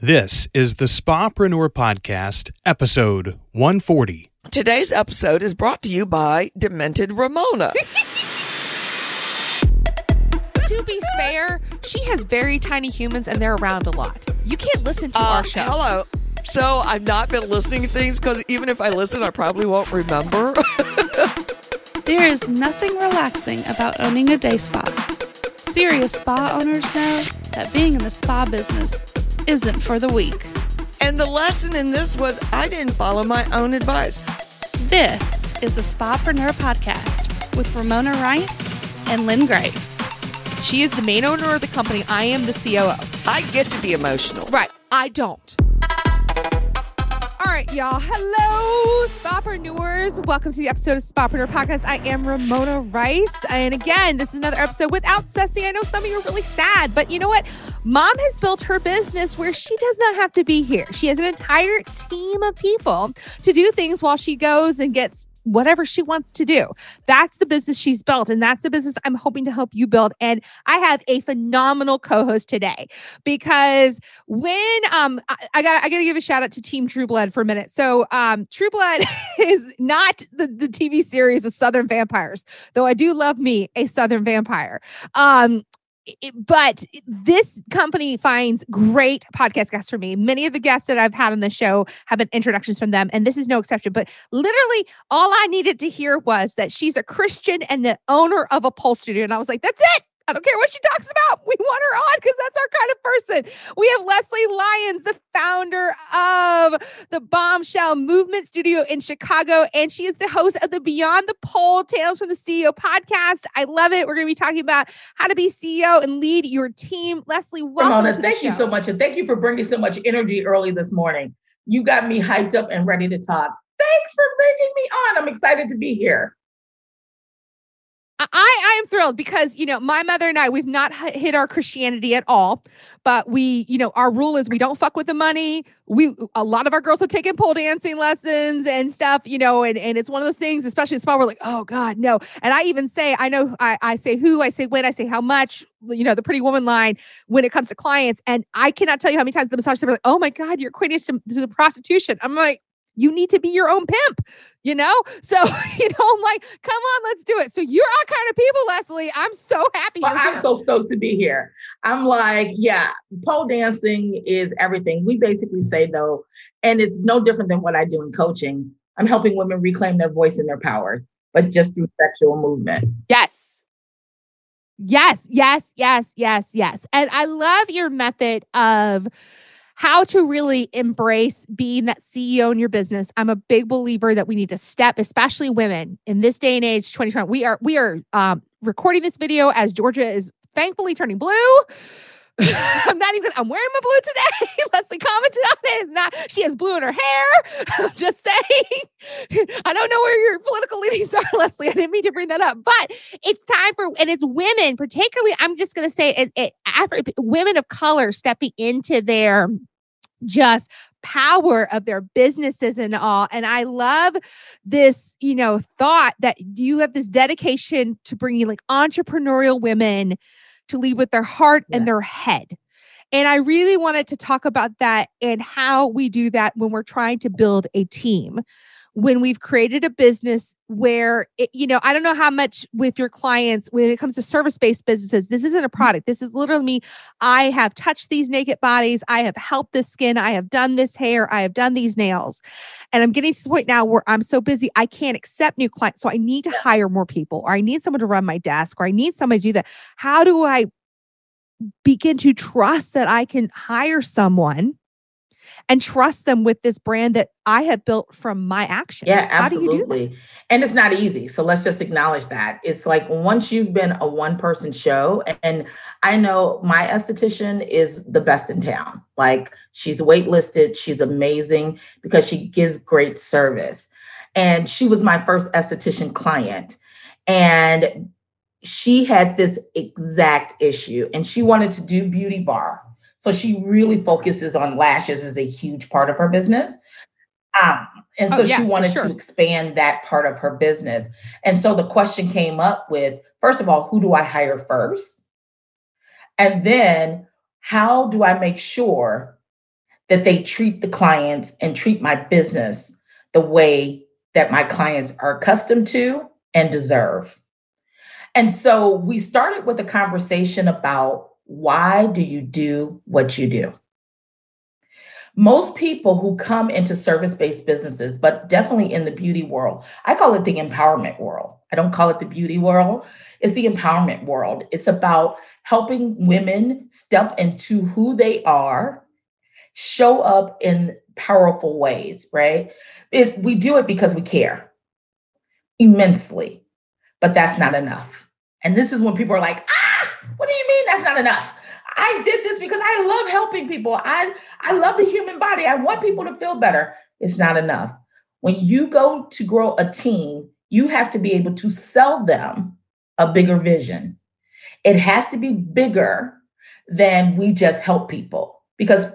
This is the Spapreneur Podcast, episode 140. Today's episode is brought to you by Demented Ramona. to be fair, she has very tiny humans and they're around a lot. You can't listen to Uh, our show. Hello. So I've not been listening to things because even if I listen, I probably won't remember. There is nothing relaxing about owning a day spa. Serious spa owners know that being in the spa business isn't for the weak. and the lesson in this was I didn't follow my own advice. This is the Spapreneur Podcast with Ramona Rice and Lynn Graves. She is the main owner of the company. I am the COO. I get to be emotional. Right. I don't. All right, y'all. Hello, Spapreneurs. Welcome to the episode of Spapreneur Podcast. I am Ramona Rice. And again, this is another episode without Ceci. I know some of you are really sad, but you know what? Mom has built her business where she does not have to be here. She has an entire team of people to do things while she goes and gets whatever she wants to do. That's the business she's built. And that's the business I'm hoping to help you build. And I have a phenomenal co-host today because when um I, I got I gotta give a shout out to Team True Blood for a minute. So um True Blood is not the, the TV series of Southern vampires, though I do love me a Southern vampire. Um but this company finds great podcast guests for me. Many of the guests that I've had on the show have been introductions from them, and this is no exception. But literally, all I needed to hear was that she's a Christian and the owner of a pole studio. And I was like, that's it. I don't care what she talks about. We want her on because that's our kind of person. We have Leslie Lyons, the founder of the Bombshell Movement Studio in Chicago, and she is the host of the Beyond the Pole Tales from the CEO podcast. I love it. We're going to be talking about how to be CEO and lead your team. Leslie, welcome Ramona, to the thank you so much. And thank you for bringing so much energy early this morning. You got me hyped up and ready to talk. Thanks for bringing me on. I'm excited to be here. I, I am thrilled because you know my mother and I we've not hit our Christianity at all, but we you know our rule is we don't fuck with the money. We a lot of our girls have taken pole dancing lessons and stuff, you know, and and it's one of those things, especially in small. We're like, oh God, no. And I even say, I know, I I say who, I say when, I say how much. You know, the pretty woman line when it comes to clients, and I cannot tell you how many times the massage therapist like, oh my God, you're equating us to, to the prostitution. I'm like, you need to be your own pimp you know so you know i'm like come on let's do it so you're our kind of people leslie i'm so happy Well, I'm here. so stoked to be here. I'm like, yeah, pole dancing is everything. We basically say, though, and it's no different than what I do in coaching. I'm helping women reclaim their voice and their power, but just through sexual movement. yes yes yes yes yes yes and i love your method of how to really embrace being that CEO in your business. I'm a big believer that we need to step, especially women in this day and age, 2020. We are we are um, recording this video as Georgia is thankfully turning blue. I'm not even. I'm wearing my blue today. Leslie commented on it. It's not. She has blue in her hair. I'm just saying. I don't know where your political leanings are, Leslie. I didn't mean to bring that up, but it's time for and it's women, particularly. I'm just going to say it. it Afri- women of color stepping into their just power of their businesses and all and i love this you know thought that you have this dedication to bringing like entrepreneurial women to lead with their heart Yeah. and their head and i really wanted to talk about that and how we do that when we're trying to build a team when we've created a business where it, you know i don't know how much with your clients when it comes to service-based businesses this isn't a mm-hmm. product this is literally me I have touched these naked bodies. I have helped this skin. I have done this hair. I have done these nails. And I'm getting to the point now where I'm so busy, I can't accept new clients. So I need to hire more people, or I need someone to run my desk, or I need somebody to do that. How do I begin to trust that I can hire someone and trust them with this brand that I have built from my actions? Yeah, How do you do absolutely. And it's not easy. So let's just acknowledge that. It's like once you've been a one person show, and I know my esthetician is the best in town. Like she's waitlisted, she's amazing because she gives great service. And she was my first esthetician client. And she had this exact issue and she wanted to do beauty bar. So she really focuses on lashes as a huge part of her business. Um, and Oh, so yeah, she wanted sure. to expand that part of her business. And so the question came up with first of all, who do I hire first? And then how do I make sure that they treat the clients and treat my business the way that my clients are accustomed to and deserve. And so we started with a conversation about why do you do what you do? Most people who come into service based businesses, but definitely in the beauty world, I call it the empowerment world. I don't call it the beauty world, it's the empowerment world. It's about helping women step into who they are, show up in powerful ways, right? It, we do it because we care immensely, but that's not enough. And this is when people are like, ah, what do you mean that's not enough? I did this because I love helping people. I, I love the human body. I want people to feel better. It's not enough. When you go to grow a team, you have to be able to sell them a bigger vision. It has to be bigger than we just help people because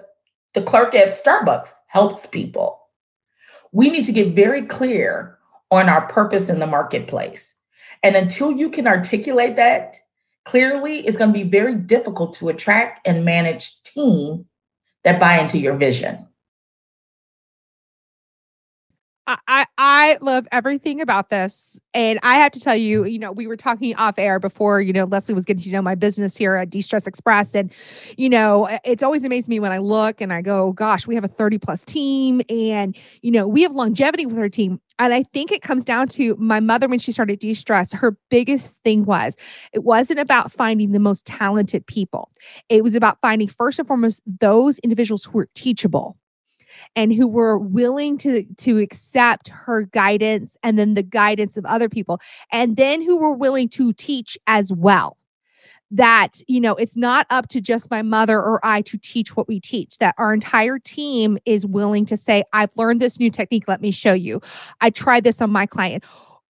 the clerk at Starbucks helps people. We need to get very clear on our purpose in the marketplace. And until you can articulate that clearly, it's going to be very difficult to attract and manage team that buy into your vision. I, I love everything about this. And I have to tell you, you know, we were talking off air before, you know, Leslie was getting to know my business here at De-Stress Express. And, you know, it's always amazed me when I look and I go, gosh, we have a 30 plus team and, you know, we have longevity with our team. And I think it comes down to my mother when she started De-Stress, her biggest thing was it wasn't about finding the most talented people. It was about finding first and foremost those individuals who were teachable and who were willing to to accept her guidance and then the guidance of other people and then who were willing to teach as well. That you know it's not up to just my mother or I to teach what we teach that our entire team is willing to say I've learned this new technique let me show you. I tried this on my client.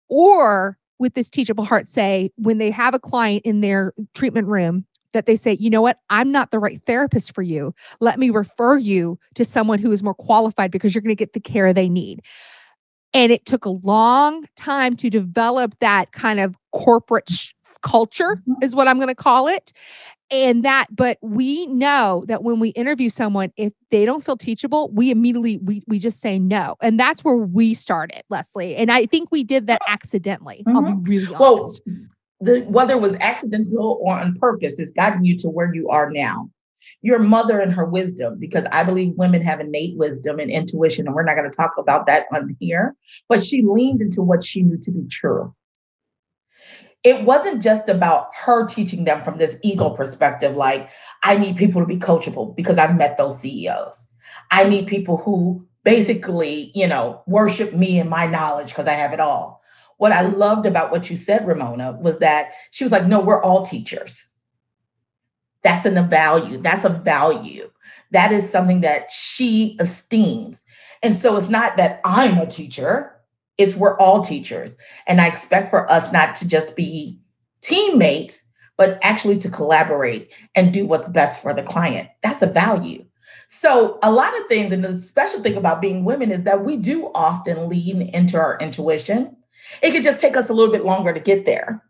Or with this teachable heart say when they have a client in their treatment room that they say, you know what, I'm not the right therapist for you. Let me refer you to someone who is more qualified because you're going to get the care they need. And it took a long time to develop that kind of corporate sh- culture, mm-hmm. is what I'm going to call it. And that, but we know that when we interview someone, if they don't feel teachable, we immediately we we just say no, and that's where we started, Leslie. And I think we did that accidentally. Mm-hmm. I'll be mm-hmm. really honest. Well, the whether it was accidental or on purpose, it's gotten you to where you are now. Your mother and her wisdom, because I believe women have innate wisdom and intuition, and we're not going to talk about that on here, but she leaned into what she knew to be true. It wasn't just about her teaching them from this ego perspective, like, I need people to be coachable because I've met those CEOs. I need people who basically, you know, worship me and my knowledge because I have it all what I loved about what you said, Ramona, was that she was like, no, we're all teachers. That's in a value. That's a value. That is something that she esteems. And so it's not that I'm a teacher, it's we're all teachers. And I expect for us not to just be teammates, but actually to collaborate and do what's best for the client. That's a value. So, a lot of things, and the special thing about being women is that we do often lean into our intuition it could just take us a little bit longer to get there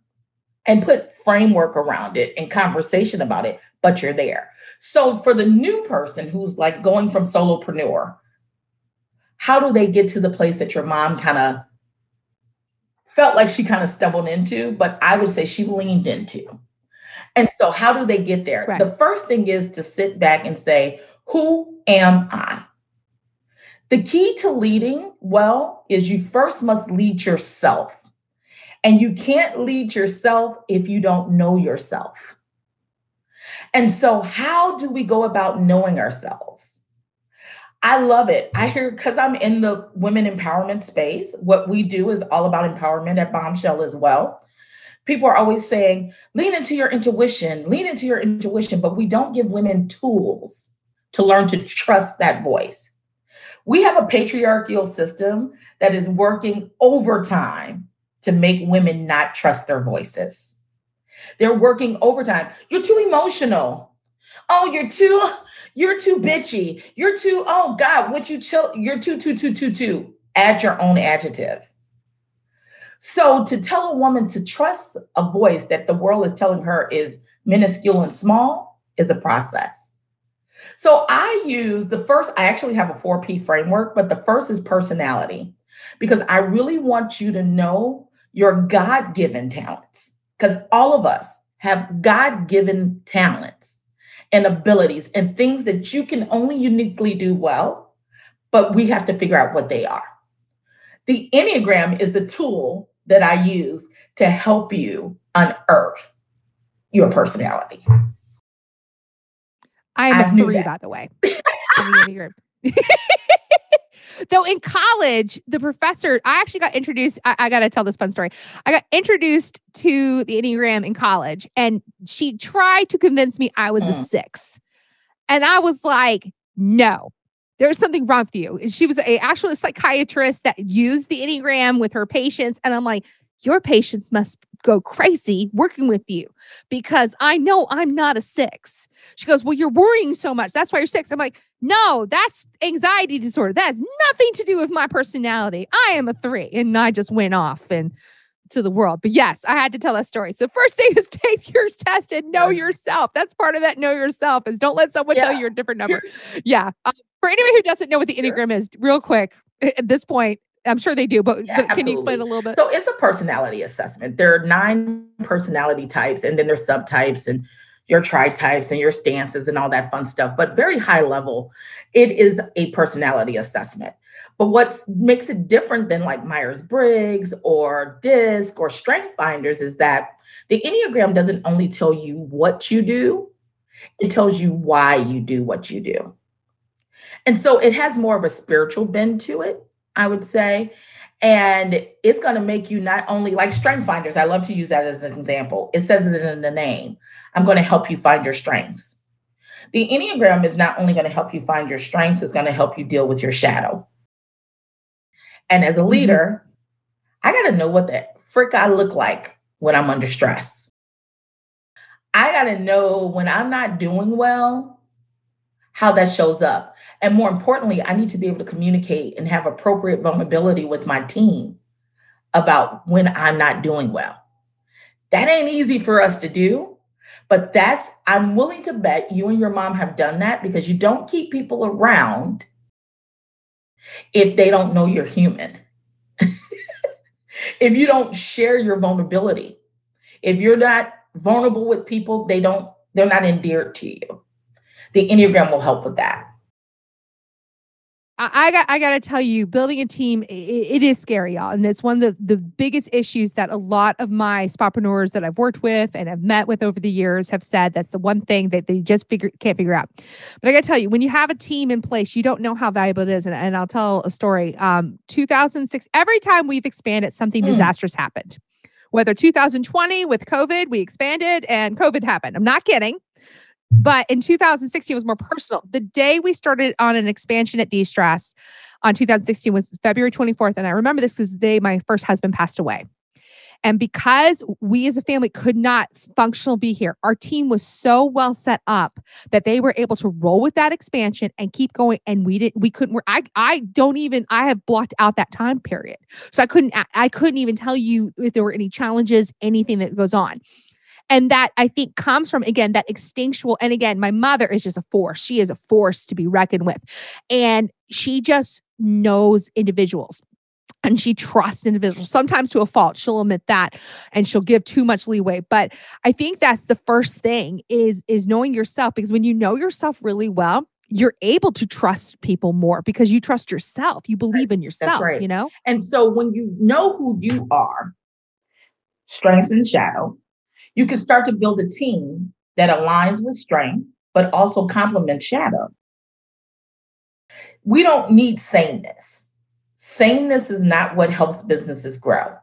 and put framework around it and conversation about it, but you're there. So for the new person who's like going from solopreneur, how do they get to the place that your mom kind of felt like she kind of stumbled into, but I would say she leaned into? And so, how do they get there? Right. The first thing is to sit back and say, Who am I? The key to leading well is you first must lead yourself. And you can't lead yourself if you don't know yourself. And so, how do we go about knowing ourselves? I love it. I hear because I'm in the women empowerment space. What we do is all about empowerment at Bombshell as well. People are always saying, lean into your intuition, lean into your intuition, but we don't give women tools to learn to trust that voice. We have a patriarchal system that is working overtime to make women not trust their voices. They're working overtime. You're too emotional. Oh, you're too, you're too bitchy. You're too, oh God, what you chill, you're too, too, too, too, too. Add your own adjective. So to tell a woman to trust a voice that the world is telling her is minuscule and small is a process. So I use the first, I actually have a 4P framework, but the first is personality because I really want you to know your God given talents because all of us have God given talents and abilities and things that you can only uniquely do well, but we have to figure out what they are. The Enneagram is the tool that I use to help you unearth your personality. I am a three, by the way. Though in college, the professor, I actually got introduced. I, I got to tell this fun story. I got introduced to the Enneagram in college, and she tried to convince me I was mm. a six. And I was like, no, there's something wrong with you. And she was a actual psychiatrist that used the Enneagram with her patients. And I'm like, your patients must go crazy working with you because I know I'm not a six. She goes, Well, you're worrying so much. That's why you're six. I'm like, No, that's anxiety disorder. That has nothing to do with my personality. I am a three. And I just went off and to the world. But yes, I had to tell that story. So first thing is take your test and know yourself. That's part of that know yourself is don't let someone yeah. tell you a different number. Yeah. Um, for anybody who doesn't know what the Enneagram is, real quick, at this point, I'm sure they do, but, yeah, can you explain a little bit? So it's a personality assessment. There are nine personality types, and then there's subtypes and your tri-types and your stances and all that fun stuff. But very high level, it is a personality assessment. But what makes it different than like Myers Briggs or DISC or Strength Finders is that the Enneagram doesn't only tell you what you do, it tells you why you do what you do. And so it has more of a spiritual bend to it I would say. And it's going to make you not only like strength finders. I love to use that as an example. It says it in the name. I'm going to help you find your strengths. The Enneagram is not only going to help you find your strengths, it's going to help you deal with your shadow. And as a mm-hmm. leader, I got to know what the frick I look like when I'm under stress. I got to know when I'm not doing well, how that shows up. And more importantly, I need to be able to communicate and have appropriate vulnerability with my team about when I'm not doing well. That ain't easy for us to do, but that's, I'm willing to bet you and your mom have done that because you don't keep people around if they don't know you're human. if you don't share your vulnerability, if you're not vulnerable with people, they don't, they're not endeared to you the Enneagram will help with that. I got I got to tell you, building a team it, it is scary, y'all, and it's one of the the biggest issues that a lot of my spapreneurs that I've worked with and have met with over the years have said. That's the one thing that they just figure can't figure out. But I got to tell you, when you have a team in place, you don't know how valuable it is. And, and I'll tell a story. Um, 2006. Every time we've expanded, something mm. disastrous happened. Whether 2020 with COVID, we expanded and COVID happened. I'm not kidding. But in 2016, it was more personal. The day we started on an expansion at De-Stress on 2016 was February 24th. And I remember this because the day my first husband passed away. And because we as a family could not functional be here, our team was so well set up that they were able to roll with that expansion and keep going. And we didn't, we couldn't, I, I don't even, I have blocked out that time period. So I couldn't, I couldn't even tell you if there were any challenges, anything that goes on. And that I think comes from, again, that instinctual. And again, my mother is just a force. She is a force to be reckoned with. And she just knows individuals and she trusts individuals sometimes to a fault she'll admit that and she'll give too much leeway but i think that's the first thing is is knowing yourself because when you know yourself really well you're able to trust people more because you trust yourself you believe in yourself right. you know and so when you know who you are strengths and shadow you can start to build a team that aligns with strength, but also complements shadow. We don't need sameness. Sameness is not what helps businesses grow.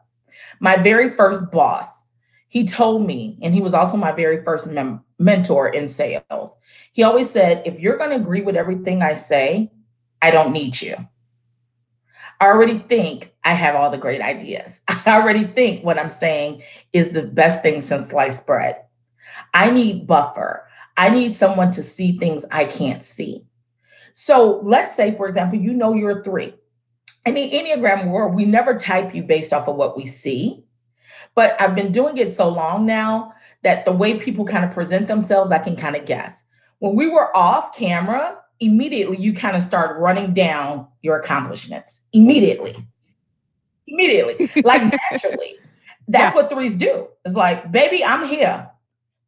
My very first boss, he told me, and he was also my very first mem- mentor in sales. He always said, if you're going to agree with everything I say, I don't need you. I already think I have all the great ideas. I already think what I'm saying is the best thing since sliced bread. I need buffer. I need someone to see things I can't see. So let's say, for example, you know you're a three. In the Enneagram world, we never type you based off of what we see. But I've been doing it so long now that the way people kind of present themselves, I can kind of guess. when we were off camera, immediately you kind of start running down your accomplishments immediately. Immediately, like naturally. That's yeah. what threes do. It's like, baby, I'm here.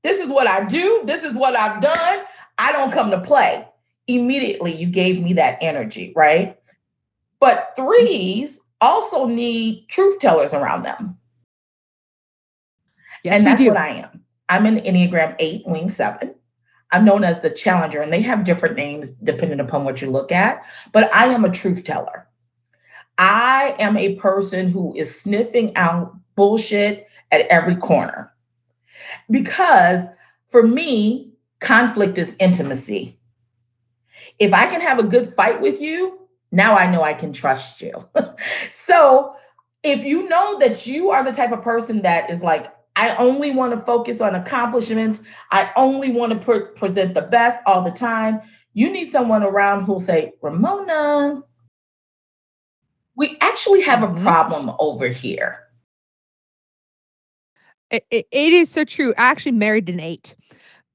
This is what I do. This is what I've done. I don't come to play. Immediately, you gave me that energy, right? But threes also need truth tellers around them. Yes, and that's what I am. I'm an Enneagram 8, wing 7. I'm known as the challenger, and they have different names depending upon what you look at, but I am a truth teller. I am a person who is sniffing out bullshit at every corner. Because for me, conflict is intimacy. If I can have a good fight with you, now I know I can trust you. so if you know that you are the type of person that is like, I only want to focus on accomplishments, I only want to pre- present the best all the time, you need someone around who'll say, Ramona, we actually have a mm-hmm. problem over here. It, it, it is so true. I actually married an eight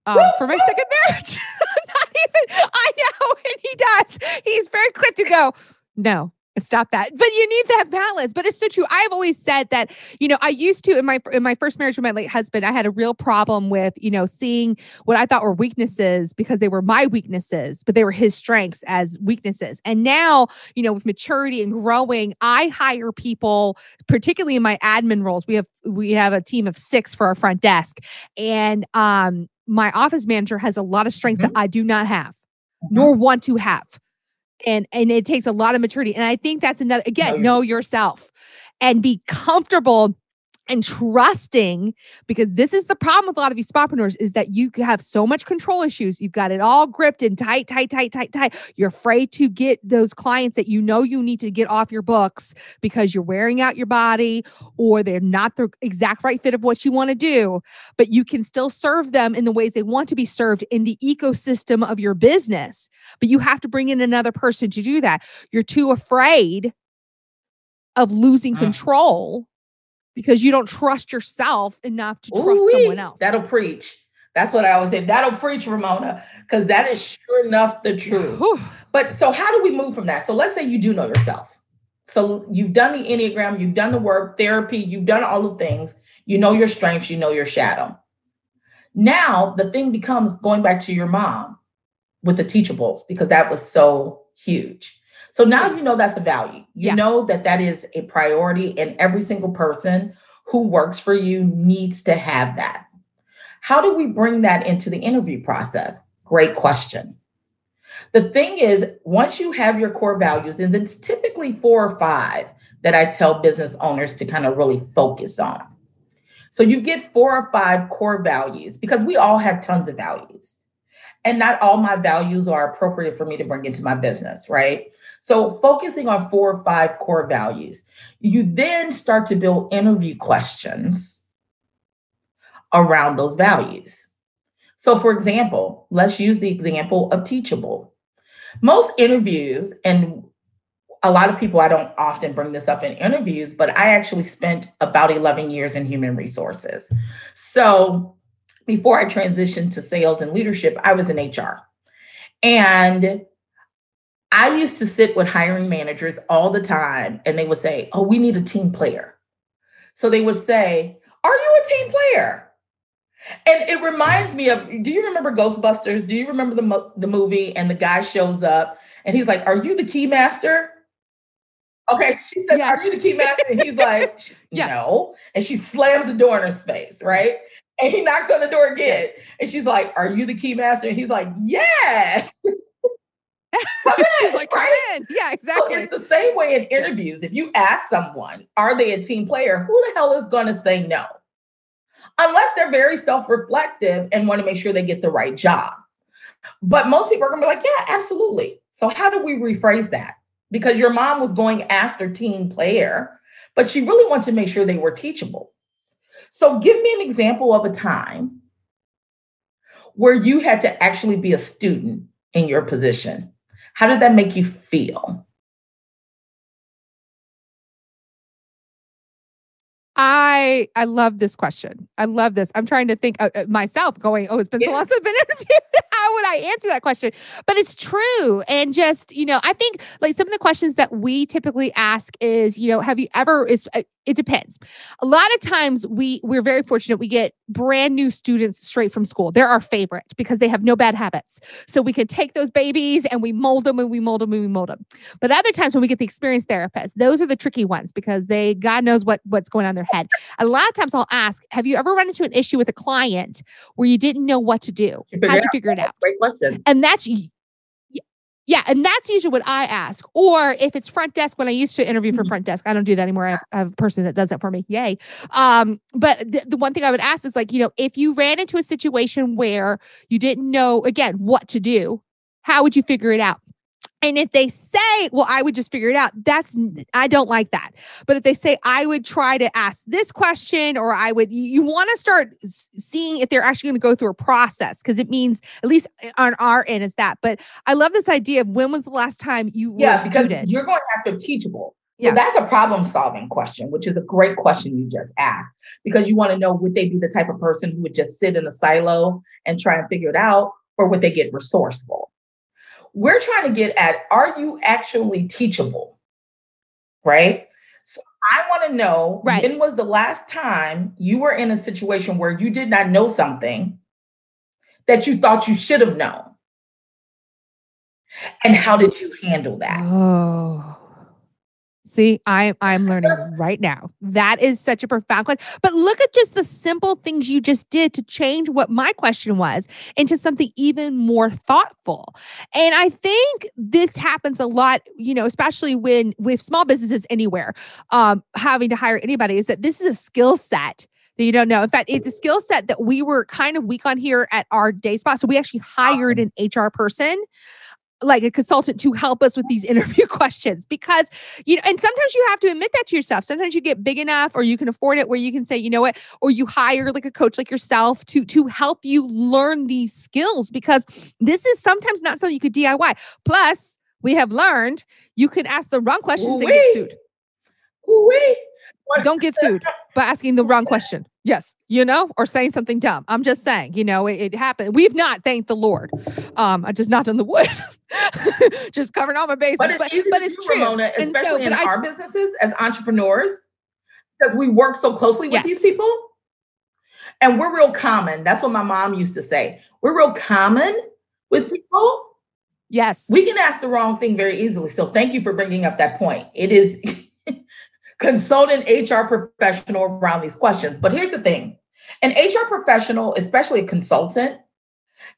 um, for my second marriage. Not even, I know, and he does. He's very quick to go, no, stop that. But you need that balance. But it's so true. I've always said that, you know, I used to in my in my first marriage with my late husband, I had a real problem with, you know, seeing what I thought were weaknesses because they were my weaknesses, but they were his strengths as weaknesses. And now, you know, with maturity and growing, I hire people, particularly in my admin roles. We have we have a team of 6 for our front desk. And um my office manager has a lot of strengths mm-hmm. that I do not have, mm-hmm. nor want to have and and it takes a lot of maturity and i think that's another again know yourself and be comfortable and trusting because this is the problem with a lot of you spapreneurs is that you have so much control issues. You've got it all gripped and tight tight tight tight tight. You're afraid to get those clients that you know you need to get off your books because you're wearing out your body or they're not the exact right fit of what you want to do. But you can still serve them in the ways they want to be served in the ecosystem of your business. But you have to bring in another person to do that. You're too afraid of losing mm. control because you don't trust yourself enough to trust Ooh-wee. someone else. That'll preach. That's what I always say. That'll preach, Ramona, because that is sure enough the truth. but so, how do we move from that? So, let's say you do know yourself. So, you've done the Enneagram, you've done the work, therapy, you've done all the things. You know your strengths, you know your shadow. Now, the thing becomes going back to your mom with the teachable, because that was so huge. So now you know that's a value. You yeah. know that that is a priority, and every single person who works for you needs to have that. How do we bring that into the interview process? Great question. The thing is, once you have your core values, and it's typically four or five that I tell business owners to kind of really focus on. So you get four or five core values because we all have tons of values. And not all my values are appropriate for me to bring into my business, right? So, focusing on four or five core values, you then start to build interview questions around those values. So, for example, let's use the example of teachable. Most interviews, and a lot of people, I don't often bring this up in interviews, but I actually spent about 11 years in human resources. So, before I transitioned to sales and leadership, I was in HR. And I used to sit with hiring managers all the time and they would say, Oh, we need a team player. So they would say, Are you a team player? And it reminds me of do you remember Ghostbusters? Do you remember the, mo- the movie? And the guy shows up and he's like, Are you the key master? Okay, she said, yes. Are you the key master? And he's like, yes. No. And she slams the door in her face, right? And he knocks on the door again. And she's like, Are you the key master? And he's like, Yes. She's like, come right? in. Yeah, exactly. So it's the same way in interviews. If you ask someone, are they a team player? Who the hell is going to say no? Unless they're very self reflective and want to make sure they get the right job. But most people are going to be like, yeah, absolutely. So, how do we rephrase that? Because your mom was going after team player, but she really wanted to make sure they were teachable. So, give me an example of a time where you had to actually be a student in your position how did that make you feel? I I love this question. I love this. I'm trying to think uh, uh, myself, going, "Oh, it's been so long since I've been interviewed. How would I answer that question?" But it's true, and just you know, I think like some of the questions that we typically ask is, you know, have you ever? Is uh, it depends. A lot of times we we're very fortunate. We get brand new students straight from school. They're our favorite because they have no bad habits. So we can take those babies and we mold them and we mold them and we mold them. But other times when we get the experienced therapists, those are the tricky ones because they God knows what what's going on in their head. A lot of times I'll ask, have you ever run into an issue with a client where you didn't know what to do? How'd you figure it out? Great question. And that's yeah, and that's usually what I ask. Or if it's front desk, when I used to interview for Mhm. front desk, I don't do that anymore. I have, I have a person that does that for me. Yay. Um, but th- the one thing I would ask is like, you know, if you ran into a situation where you didn't know, again, what to do, how would you figure it out? And if they say, well, I would just figure it out, that's, I don't like that. But if they say, I would try to ask this question, or I would, you, want to start seeing if they're actually going to go through a process because it means, at least uh, on our end, is that. But I love this idea of when was the last time you were Yeah, because student? you're going after teachable. So Yeah. that's a problem solving question, which is a great question you just asked because you want to know would they be the type of person who would just sit in a silo and try and figure it out, or would they get resourceful? We're trying to get at are you actually teachable? Right? So I want to know Right. when was the last time you were in a situation where you did not know something that you thought you should have known? And how did you handle that? Oh. See, I I'm learning right now. That is such a profound question. But look at just the simple things you just did to change what my question was into something even more thoughtful. And I think this happens a lot, you know, especially when with small businesses anywhere, um, having to hire anybody, is that this is a skill set that you don't know. In fact, it's a skill set that we were kind of weak on here at our day spot. So we actually hired an HR person like a consultant to help us with these interview questions because you know and sometimes you have to admit that to yourself. Sometimes you get big enough or you can afford it where you can say you know what? Or you hire like a coach like yourself to to help you learn these skills because this is sometimes not something you could DIY plus we have learned you can ask the wrong questions and get sued. Ooh-wee. Don't get sued by asking the wrong question. Yes, you know, or saying something dumb. I'm just saying, you know, it, it happened. We've not thanked the Lord. Um, I just knocked on the wood, just covering all my bases. But it's easy but to it's do, true. Ramona, And so, especially in but I- our businesses as entrepreneurs, because we work so closely with Yes. these people. And we're real common. That's what my mom used to say. We're real common with people. Yes. We can ask the wrong thing very easily. So thank you for bringing up that point. It is consult an HR professional around these questions. But here's the thing an HR professional, especially a consultant,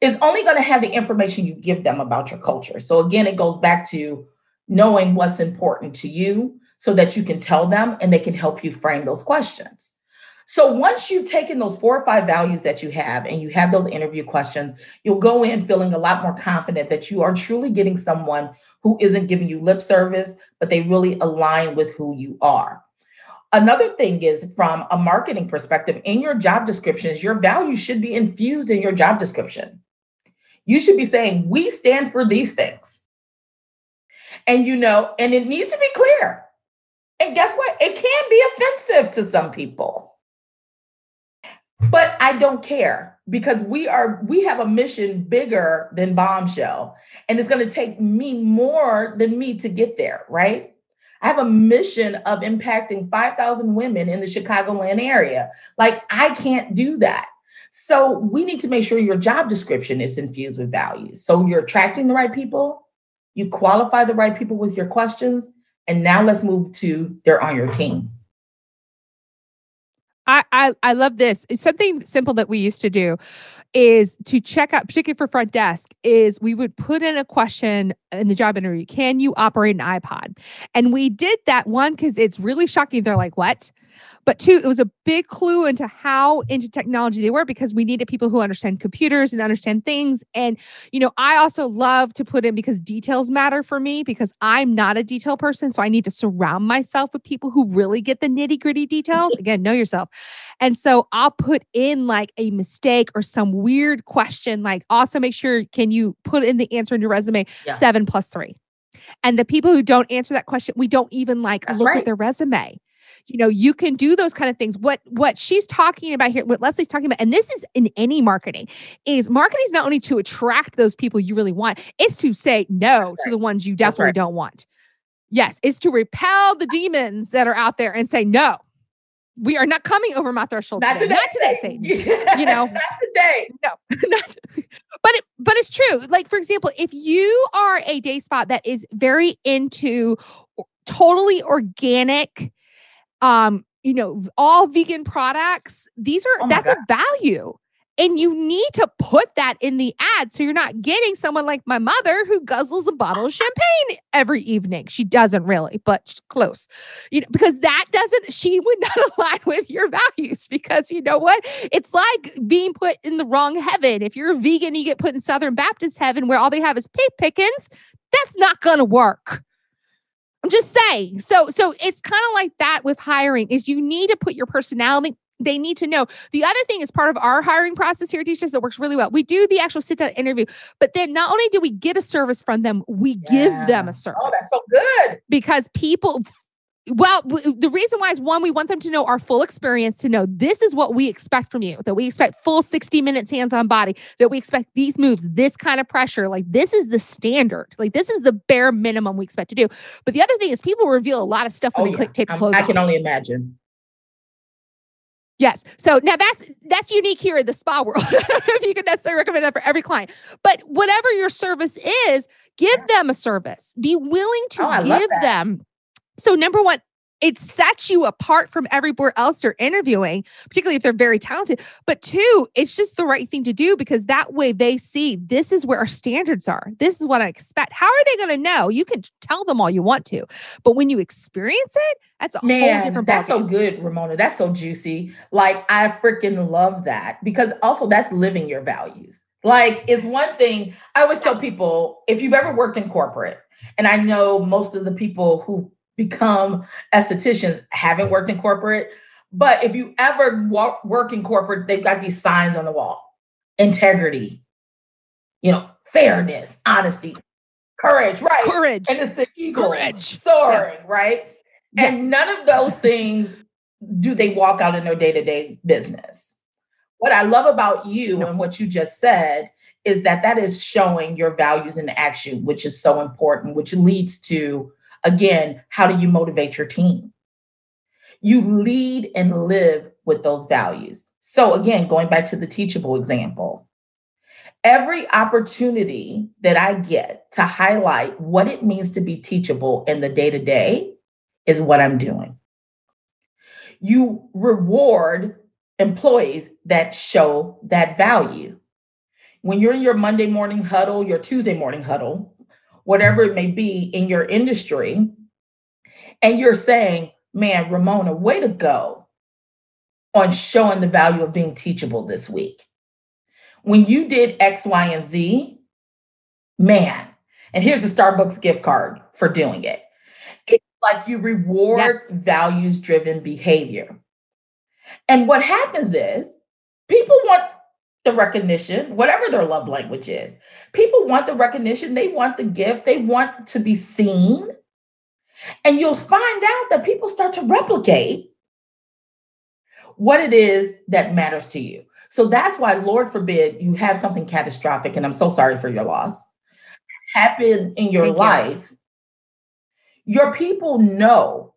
is only going to have the information you give them about your culture. So again, it goes back to knowing what's important to you so that you can tell them and they can help you frame those questions. So once you've taken those four or five values that you have and you have those interview questions, you'll go in feeling a lot more confident that you are truly getting someone who isn't giving you lip service, but they really align with who you are. Another thing is from a marketing perspective, in your job descriptions, your values should be infused in your job description. You should be saying, We stand for these things. And you know, and it needs to be clear. And guess what? It can be offensive to some people. But I don't care because we are we have a mission bigger than bombshell and it's going to take me more than me to get there, right? I have a mission of impacting 5,000 women in the Chicagoland area. Like I can't do that. So we need to make sure your job description is infused with values. So you're attracting the right people, you qualify the right people with your questions, and now let's move to they're on your team. I, I love this. Something simple that we used to do is to check out, particularly for front desk, is we would put in a question in the job interview. Can you operate an iPod? And we did that one because it's really shocking. They're like, what? But two, it was a big clue into how into technology they were because we needed people who understand computers and understand things. And, you know, I also love to put in because details matter for me because I'm not a detail person. So I need to surround myself with people who really get the nitty gritty details. Again, know yourself. And so I'll put in like a mistake or some weird question, like also make sure, can you put in the answer in your resume Yeah. seven plus three? And the people who don't answer that question, we don't even like That's look right. at their resume you know you can do those kind of things what what she's talking about here what leslie's talking about and this is in any marketing is marketing is not only to attract those people you really want it's to say no That's to the ones you definitely right. don't want yes it's to repel the demons that are out there and say no we are not coming over my threshold Not today. today. not today Satan. You know. not today. no not but it, but it's true like for example if you are a day spot that is very into totally organic um you know all vegan products these are Oh that's a value and you need to put that in the ad so you're not getting someone like my mother who guzzles a bottle of champagne every evening. She doesn't really but she's close you know because that doesn't she would not align with your values because you know what? It's like being put in the wrong heaven. If you're a vegan you get put in southern baptist heaven where all they have is pig pickings that's not going to work i'm just saying. So so it's kind of like that with hiring is you need to put your personality they need to know. The other thing is part of our hiring process here at teachers that works really well. We do the actual sit down interview but then not only do we get a service from them we give them a service Oh, that's so good. because people well w- the reason why is one we want them to know our full experience to know this is what we expect from you that we expect full 60 minutes hands on body that we expect these moves this kind of pressure like this is the standard like this is the bare minimum we expect to do but the other thing is people reveal a lot of stuff when Oh, they yeah. click take the clothes I off. can only imagine. Yes. So now that's that's unique here in the spa world. I don't know if you can necessarily recommend that for every client, but whatever your service is, give them a service. Be willing to Oh, give them. So number one, it sets you apart from everywhere else you're interviewing, particularly if they're very talented. But two, it's just the right thing to do because that way they see this is where our standards are. This is what I expect. How are they going to know? You can tell them all you want to, but when you experience it, that's a whole Man, different that's so good, Ramona. That's so juicy. Like I freaking love that because also that's living your values. Like it's one thing I always tell people if you've ever worked in corporate, and I know most of the people who become estheticians haven't worked in corporate, but if you ever walk, work in corporate, they've got these signs on the wall: integrity, you know, fairness, honesty, courage, right? Courage. And it's the eagle Courage. soaring, Yes. right? Yes. And none of those things do they walk out in their day to day business. What I love about you and what you just said is that that is showing your values in action, which is so important, which leads to, again, how do you motivate your team? You lead and live with those values. So, again, going back to the teachable example, every opportunity that I get to highlight what it means to be teachable in the day to day is what I'm doing. You reward employees that show that value. When you're in your Monday morning huddle, your Tuesday morning huddle, whatever it may be in your industry, and you're saying, man, Ramona, way to go on showing the value of being teachable this week. When you did X, Y, and Z, man, and here's a Starbucks gift card for doing it. It's like you reward Yes. values driven behavior. And what happens is people want the recognition, whatever their love language is. People want the recognition, they want the gift, they want to be seen. And you'll find out that people start to replicate what it is that matters to you. So that's why, Lord forbid, you have something catastrophic, and I'm so sorry for your loss, happen in your Thank you. life. Your people know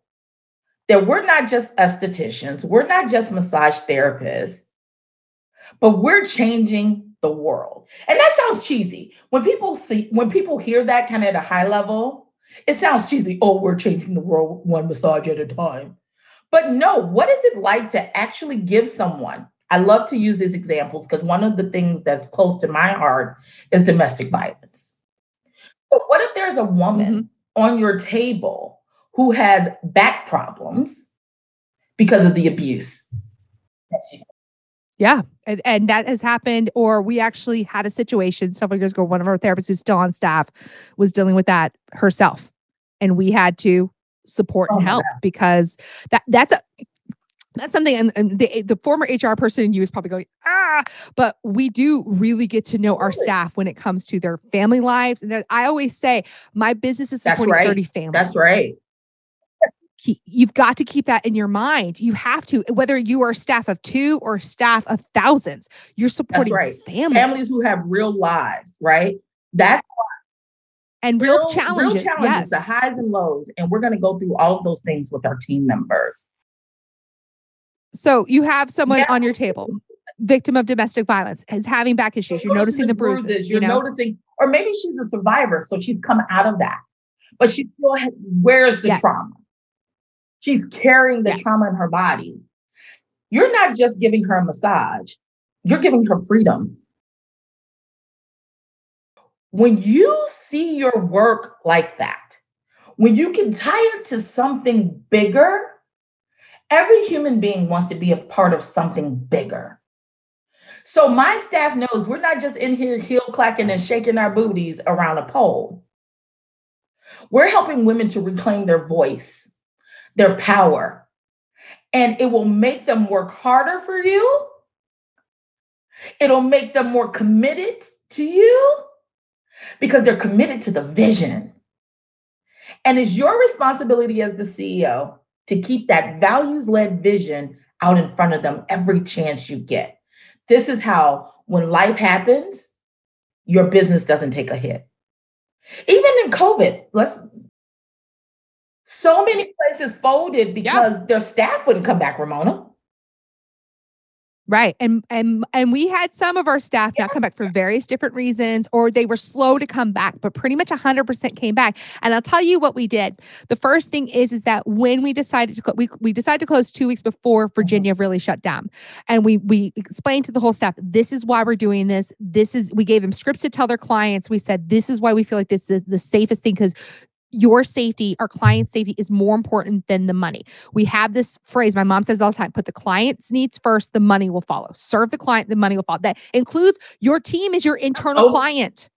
that we're not just estheticians, we're not just massage therapists, but we're changing the world. And that sounds cheesy. When people see, when people hear that kind of at a high level, it sounds cheesy. Oh, we're changing the world one massage at a time. But no, what is it like to actually give someone? I love to use these examples because one of the things that's close to my heart is domestic violence. But what if there's a woman mm-hmm. on your table who has back problems because of the abuse? that she- Yeah. And, and that has happened. Or we actually had a situation several years ago. One of our therapists who's still on staff was dealing with that herself. And we had to support Oh and help because that that's a that's something and, and the, the former HR person in you is probably going, ah, but we do really get to know our staff when it comes to their family lives. And I always say my business is That's supporting right. 30 families. That's right. He, you've got to keep that in your mind. You have to, whether you are staff of two or staff of thousands, you're supporting right. families. Families who have real lives, right? That's and real, real challenges. Real challenges, yes. the highs and lows. And we're going to go through all of those things with our team members. So you have someone yeah. on your table, victim of domestic violence, is having back issues. You're, you're noticing the bruises. bruises you're you know? noticing, or maybe she's a survivor, so she's come out of that, but she still where's the yes. trauma? She's carrying the yes. trauma in her body. You're not just giving her a massage, you're giving her freedom. When you see your work like that, when you can tie it to something bigger, every human being wants to be a part of something bigger. So my staff knows we're not just in here heel clacking and shaking our booties around a pole. We're helping women to reclaim their voice their power. And it will make them work harder for you. It'll make them more committed to you because they're committed to the vision. And it's your responsibility as the CEO to keep that values led vision out in front of them every chance you get. This is how, when life happens, your business doesn't take a hit. Even in COVID, let's so many places folded because their staff wouldn't come back, Ramona. Right. And and and we had some of our staff not come back for various different reasons or they were slow to come back, but pretty much 100% came back. And I'll tell you what we did. The first thing is is that when we decided to we we decided to close 2 weeks before mm-hmm. Virginia really shut down. And we we explained to the whole staff, this is why we're doing this. This is we gave them scripts to tell their clients. We said this is why we feel like this is the safest thing cuz your safety, our client safety is more important than the money. We have this phrase my mom says all the time put the client's needs first, the money will follow. Serve the client, the money will follow. That includes your team is your internal oh. client.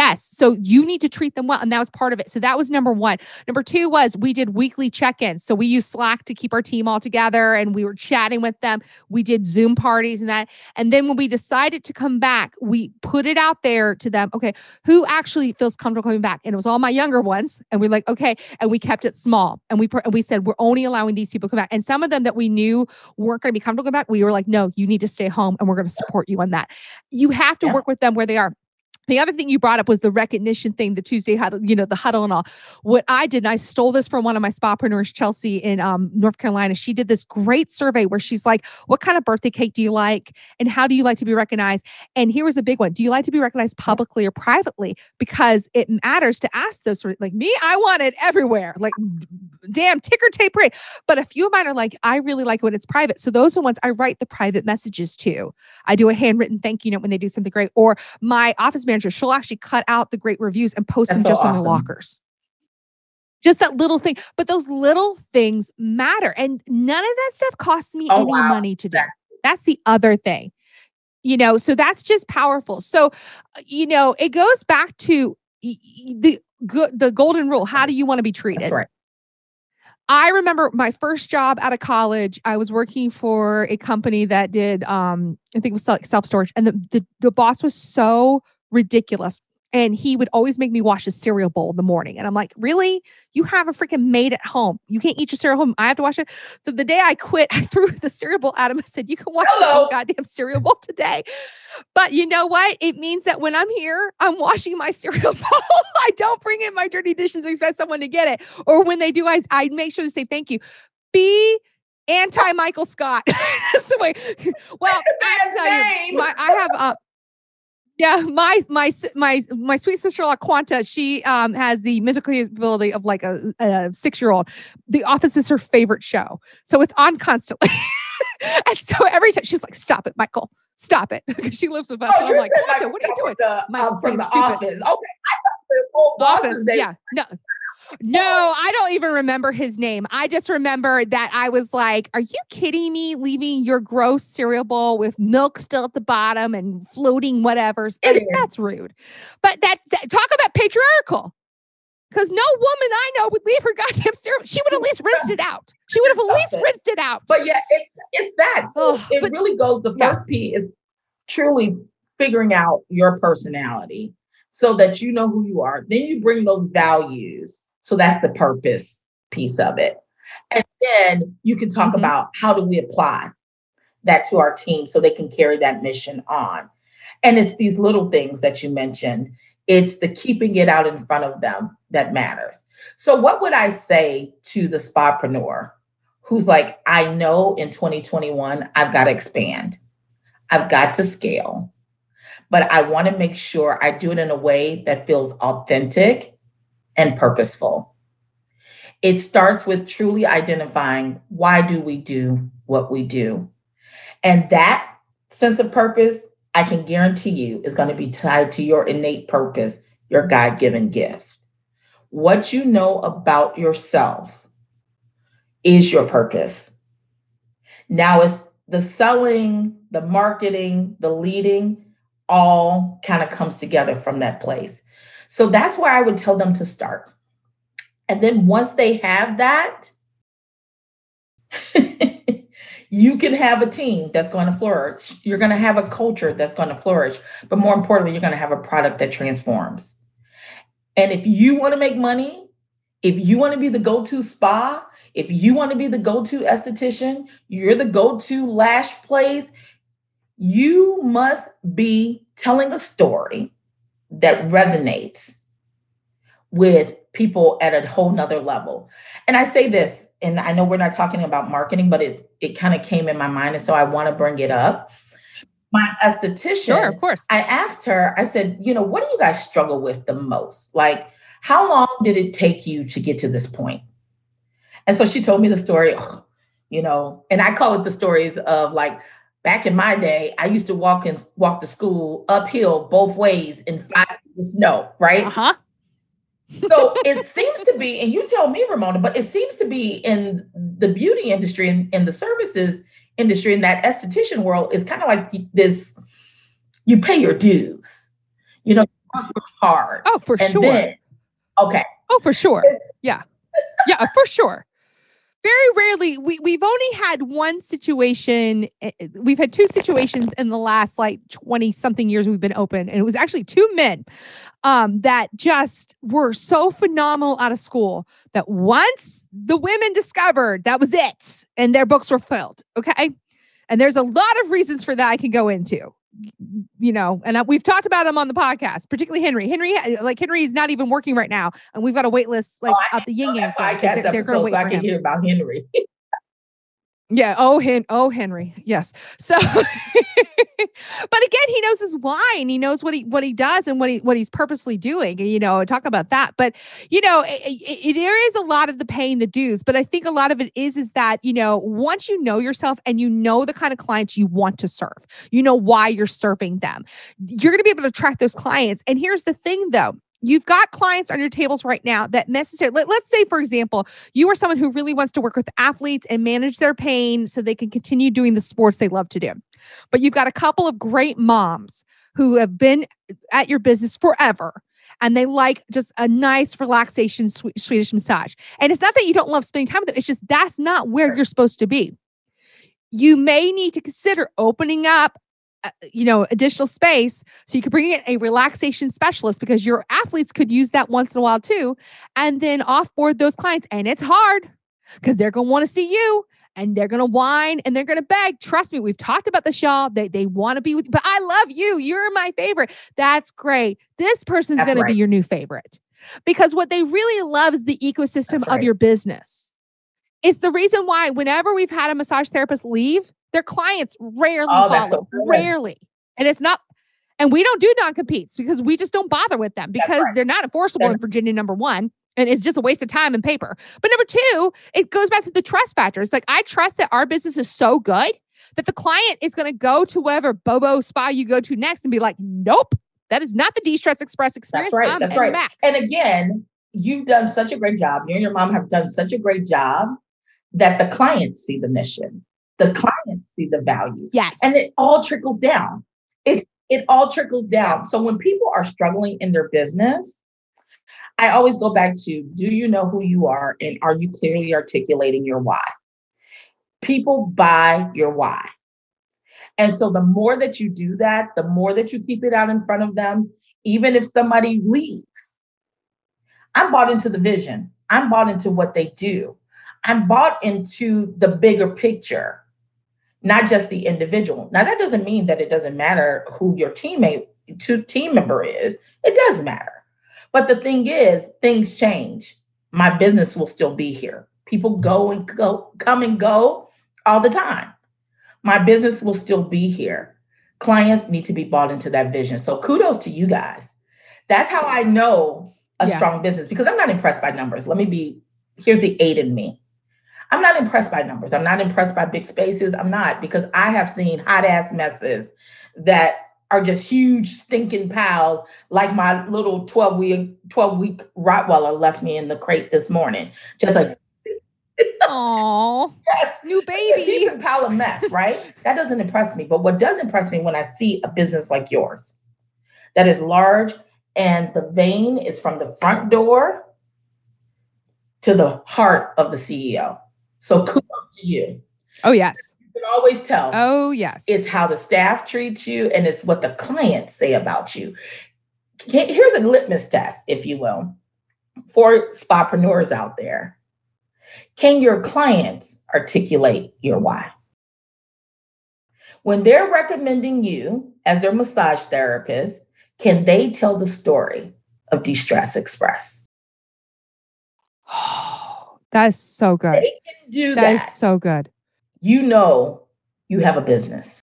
Yes. So you need to treat them well. And that was part of it. So that was number one. Number two was we did weekly check ins. So we used Slack to keep our team all together and we were chatting with them. We did Zoom parties and that. And then when we decided to come back, we put it out there to them. Okay. Who actually feels comfortable coming back? And it was all my younger ones. And we're like, okay. And we kept it small. And we, we said, we're only allowing these people to come back. And some of them that we knew weren't going to be comfortable coming back, we were like, no, you need to stay home and we're going to support you on that. You have to yeah. work with them where they are. The other thing you brought up was the recognition thing, the Tuesday huddle, you know, the huddle and all. What I did, I stole this from one of my spapreneurs, Chelsea in um, North Carolina. She did this great survey where she's like, What kind of birthday cake do you like? And how do you like to be recognized? And here was a big one Do you like to be recognized publicly or privately? Because it matters to ask those sort of like me, I want it everywhere. Like, damn, ticker tape rate. But a few of mine are like, I really like when it's private. So those are ones I write the private messages to. I do a handwritten thank you note when they do something great. Or my office manager manager, she'll actually cut out the great reviews and post That's them just so on awesome. their lockers. Just that little thing. But those little things matter. And none of that stuff costs me oh, any wow. money to do. That's the other thing. You know, so that's just powerful. So, uh, you know, it goes back to the good the golden rule. How do you want to be treated? That's right. I remember my first job out of college. I was working for a company that did, um, I think it was self storage, and the, the the boss was so ridiculous. And he would always make me wash a cereal bowl in the morning. And I'm like, really? You have a freaking maid at home. You can't eat your cereal home. I have to wash it. So the day I quit, I threw the cereal bowl at him. I said, You can wash your goddamn cereal bowl today. But you know what? It means that when I'm here, I'm washing my cereal bowl. I don't bring in my dirty dishes and expect someone to get it. Or when they do, I, I make sure to say thank you. Be anti Michael Scott. That's the way. Well, I tell you, my, I have uh, yeah, my my my my sweet sister LaQuanta, she um has the mental capability of like a, a six year old. The Office is her favorite show, so it's on constantly. and so every time she's like, "Stop it, Michael! Stop it!" because she lives with us. Oh, and I'm like, "Quanta, what are you doing?" The, Michael's um, from the stupid. Office. Okay, I thought the whole office. Yeah, no, no, I don't even remember his name. I just remember that I was like, Are you kidding me? Leaving your gross cereal bowl with milk still at the bottom and floating whatever's. that's rude. But that, that talk about patriarchal. Because no woman I know would leave her goddamn cereal. She would at least rinsed it out. She would have at least rinsed it out. But yeah, it's it's that. So oh, it but, really goes. The first yeah. P is truly figuring out your personality so that you know who you are. Then you bring those values so that's the purpose piece of it. And then you can talk mm-hmm. about how do we apply that to our team so they can carry that mission on. And it's these little things that you mentioned. It's the keeping it out in front of them that matters. So, what would I say to the spapreneur who's like, I know in 2021, I've got to expand, I've got to scale, but I want to make sure I do it in a way that feels authentic and purposeful. It starts with truly identifying why do we do what we do? And that sense of purpose, I can guarantee you, is going to be tied to your innate purpose, your God given gift. What you know about yourself is your purpose. Now, it's the selling, the marketing, the leading, all kind of comes together from that place. So that's where I would tell them to start. And then once they have that, you can have a team that's going to flourish. You're going to have a culture that's going to flourish. But more importantly, you're going to have a product that transforms. And if you want to make money, if you want to be the go to spa, if you want to be the go to esthetician, you're the go to lash place, you must be telling a story that resonates with people at a whole nother level. And I say this, and I know we're not talking about marketing, but it it kind of came in my mind, and so I want to bring it up. My esthetician, sure, of course. I asked her, I said, you know, what do you guys struggle with the most? Like, how long did it take you to get to this point? And so she told me the story, you know, and I call it the stories of like back in my day, I used to walk and walk to school uphill both ways in five the snow, right? Uh-huh so it seems to be, and you tell me, Ramona, but it seems to be in the beauty industry and in, in the services industry in that esthetician world is kind of like this you pay your dues, you know, hard. Oh, for sure. Then, okay. Oh, for sure. Yeah. Yeah, for sure very rarely we we've only had one situation eh, eh, we've had two situations in the last like 20 something years we've been open and it was actually two men um that just were so phenomenal out of school that once the women discovered that was it and their books were filled okay? And there's a lot of reasons for that I can go into you know, and we've talked about him on the podcast, particularly Henry. Henry, like Henry is not even working right now, and we've got a wait list like oh, at the Yin Yang. Podcast they're, they're to wait so I can him. hear about Henry. Yeah. Oh, Hen- oh, Henry. Yes. So, but again, he knows his why and He knows what he what he does and what he what he's purposely doing. And, you know, talk about that. But you know, it, it, there is a lot of the paying the dues. But I think a lot of it is is that you know once you know yourself and you know the kind of clients you want to serve, you know why you're serving them. You're going to be able to attract those clients. And here's the thing, though you've got clients on your tables right now that necessarily let, let's say for example you are someone who really wants to work with athletes and manage their pain so they can continue doing the sports they love to do. But you've got a couple of great moms who have been at your business forever and they like just a nice relaxation swedish massage. And it's not that you don't love spending time with them it's just that's not where you're supposed to be. You may need to consider opening up Uh, you know additional space so you could bring in a relaxation specialist because your athletes could use that once in a while too and then offboard those clients. And it's hard because they're going to want to see you and they're going to whine and they're going to beg. Trust me we've talked about the shawl they, they want to be with you but i love you. You're my favorite. That's great. This person's going right. to be your new favorite because what they really love is the ecosystem right. of your business. It's the reason why whenever we've had a massage therapist leave their clients rarely oh, follow, so rarely. And it's not, and we don't do non competes because we just don't bother with them because right. they're not enforceable they're, in Virginia, number one. And it's just a waste of time and paper. But number two, it goes back to the trust factor. It's like, I trust that our business is so good that the client is going to go to whatever Bobo spa you go to next and be like, nope, that is not the De-Stress Express experience. That's right. I'm that's right. Back. And again, you've done such a great job. You and your mom have done such a great job that the clients see the mission the clients see the value. Yes. And it all trickles down. It it all trickles down. So when people are struggling in their business, I always go back to do you know who you are and are you clearly articulating your why? People buy your why. And so the more that you do that, the more that you keep it out in front of them, even if somebody leaves. I'm bought into the vision. I'm bought into what they do. I'm bought into the bigger picture, not just the individual. Now, that doesn't mean that it doesn't matter who your teammate, to team member is. It does matter. But the thing is, things change. My business will still be here. People go and go, come and go all the time. My business will still be here. Clients need to be bought into that vision. So kudos to you guys. That's how I know a yeah. strong business because I'm not impressed by numbers. Let me be, here's the eight in me. I'm not impressed by numbers. I'm not impressed by big spaces. I'm not because I have seen hot ass messes that are just huge stinking piles like my little 12 week 12 week rottweiler left me in the crate this morning just like Oh, yes, new baby. Even pile of mess, right? that doesn't impress me. But what does impress me when I see a business like yours that is large and the vein is from the front door to the heart of the CEO. So kudos to you. Oh, yes. You can always tell. Oh, yes. It's how the staff treats you and it's what the clients say about you. Here's a litmus test, if you will, for spapreneurs out there. Can your clients articulate your why? When they're recommending you as their massage therapist, can they tell the story of De-Stress Express? That's so good. They can do that. That is so good. You know you have a business.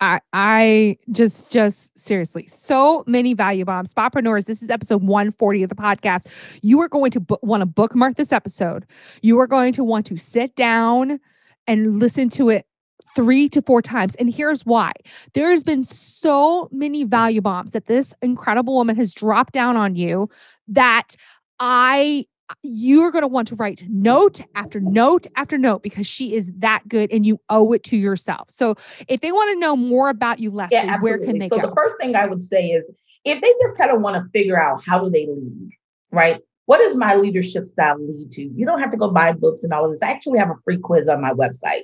I I just just seriously so many value bombs. Spapreneurs, this is episode 140 of the podcast. You are going to want to bookmark this episode. You are going to want to sit down and listen to it three to four times. And here's why there has been so many value bombs that this incredible woman has dropped down on you that I you're going to want to write note after note after note because she is that good and you owe it to yourself. So if they want to know more about you, Leslie, yeah, where can they so go? So the first thing I would say is if they just kind of want to figure out how do they lead, right? What does my leadership style lead to? You don't have to go buy books and all of this. I actually have a free quiz on my website,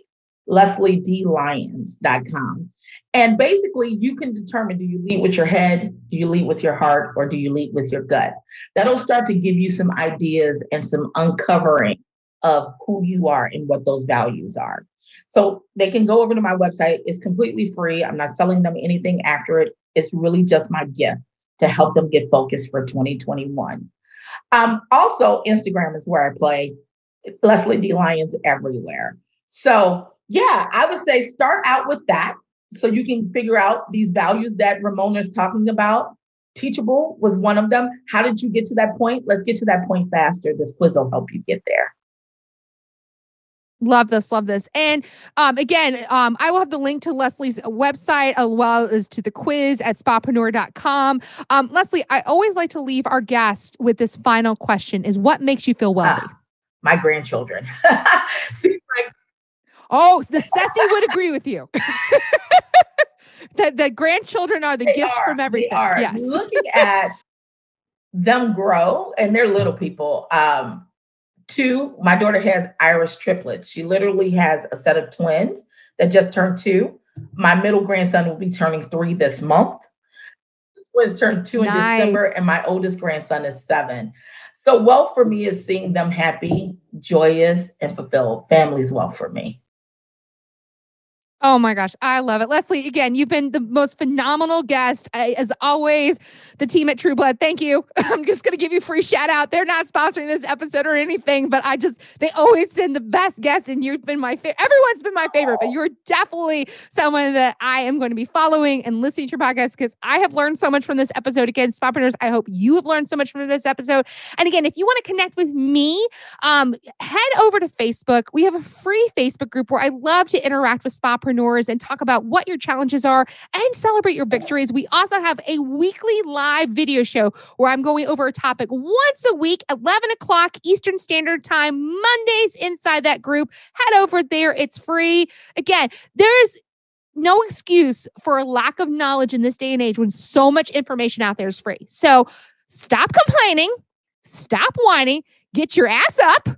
lesliedlyons.com. And basically, you can determine do you lead with your head, do you lead with your heart, or do you lead with your gut? That'll start to give you some ideas and some uncovering of who you are and what those values are. So they can go over to my website. It's completely free. I'm not selling them anything after it. It's really just my gift to help them get focused for 2021. Um, also, Instagram is where I play. Leslie D. Lyons everywhere. So, yeah, I would say start out with that so you can figure out these values that Ramona is talking about. Teachable was one of them. How did you get to that point? Let's get to that point faster. This quiz will help you get there. Love this, love this. And um, again, um, I will have the link to Leslie's website as well as to the quiz at spapreneur.com. Um, Leslie, I always like to leave our guest with this final question is what makes you feel wealthy? Ah, my grandchildren. See, like Oh, the Ceci would agree with you. that the grandchildren are the they gifts are, from everything. Yes. Looking at them grow, and they're little people. Um, two, my daughter has Irish triplets. She literally has a set of twins that just turned two. My middle grandson will be turning three this month. twins turned two nice. in December, and my oldest grandson is seven. So, wealth for me is seeing them happy, joyous, and fulfilled. Family's wealth for me. Oh my gosh, I love it. Leslie, again, you've been the most phenomenal guest. I, as always, the team at True Blood, thank you. I'm just going to give you free shout out. They're not sponsoring this episode or anything, but I just, they always send the best guests, and you've been my favorite. Everyone's been my favorite, but you're definitely someone that I am going to be following and listening to your podcast because I have learned so much from this episode. Again, Spapreneurs, I hope you have learned so much from this episode. And again, if you want to connect with me, um, head over to Facebook. We have a free Facebook group where I love to interact with Spapreneurs entrepreneurs and talk about what your challenges are and celebrate your victories. We also have a weekly live video show where I'm going over a topic once a week, 11 o'clock Eastern Standard Time, Mondays inside that group. Head over there. It's free. Again, there's no excuse for a lack of knowledge in this day and age when so much information out there is free. So stop complaining, stop whining, get your ass up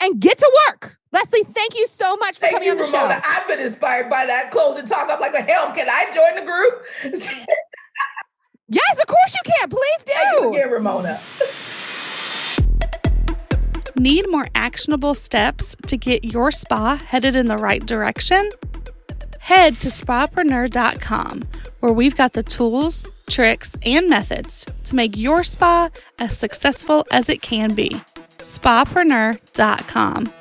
and get to work. Leslie, thank you so much for thank coming you, on the Ramona. show. I've been inspired by that closing talk. I'm like, hell, can I join the group? yes, of course you can. Please do. Thank you again, Ramona. Need more actionable steps to get your spa headed in the right direction? Head to spapreneur.com, where we've got the tools, tricks, and methods to make your spa as successful as it can be. Spapreneur.com.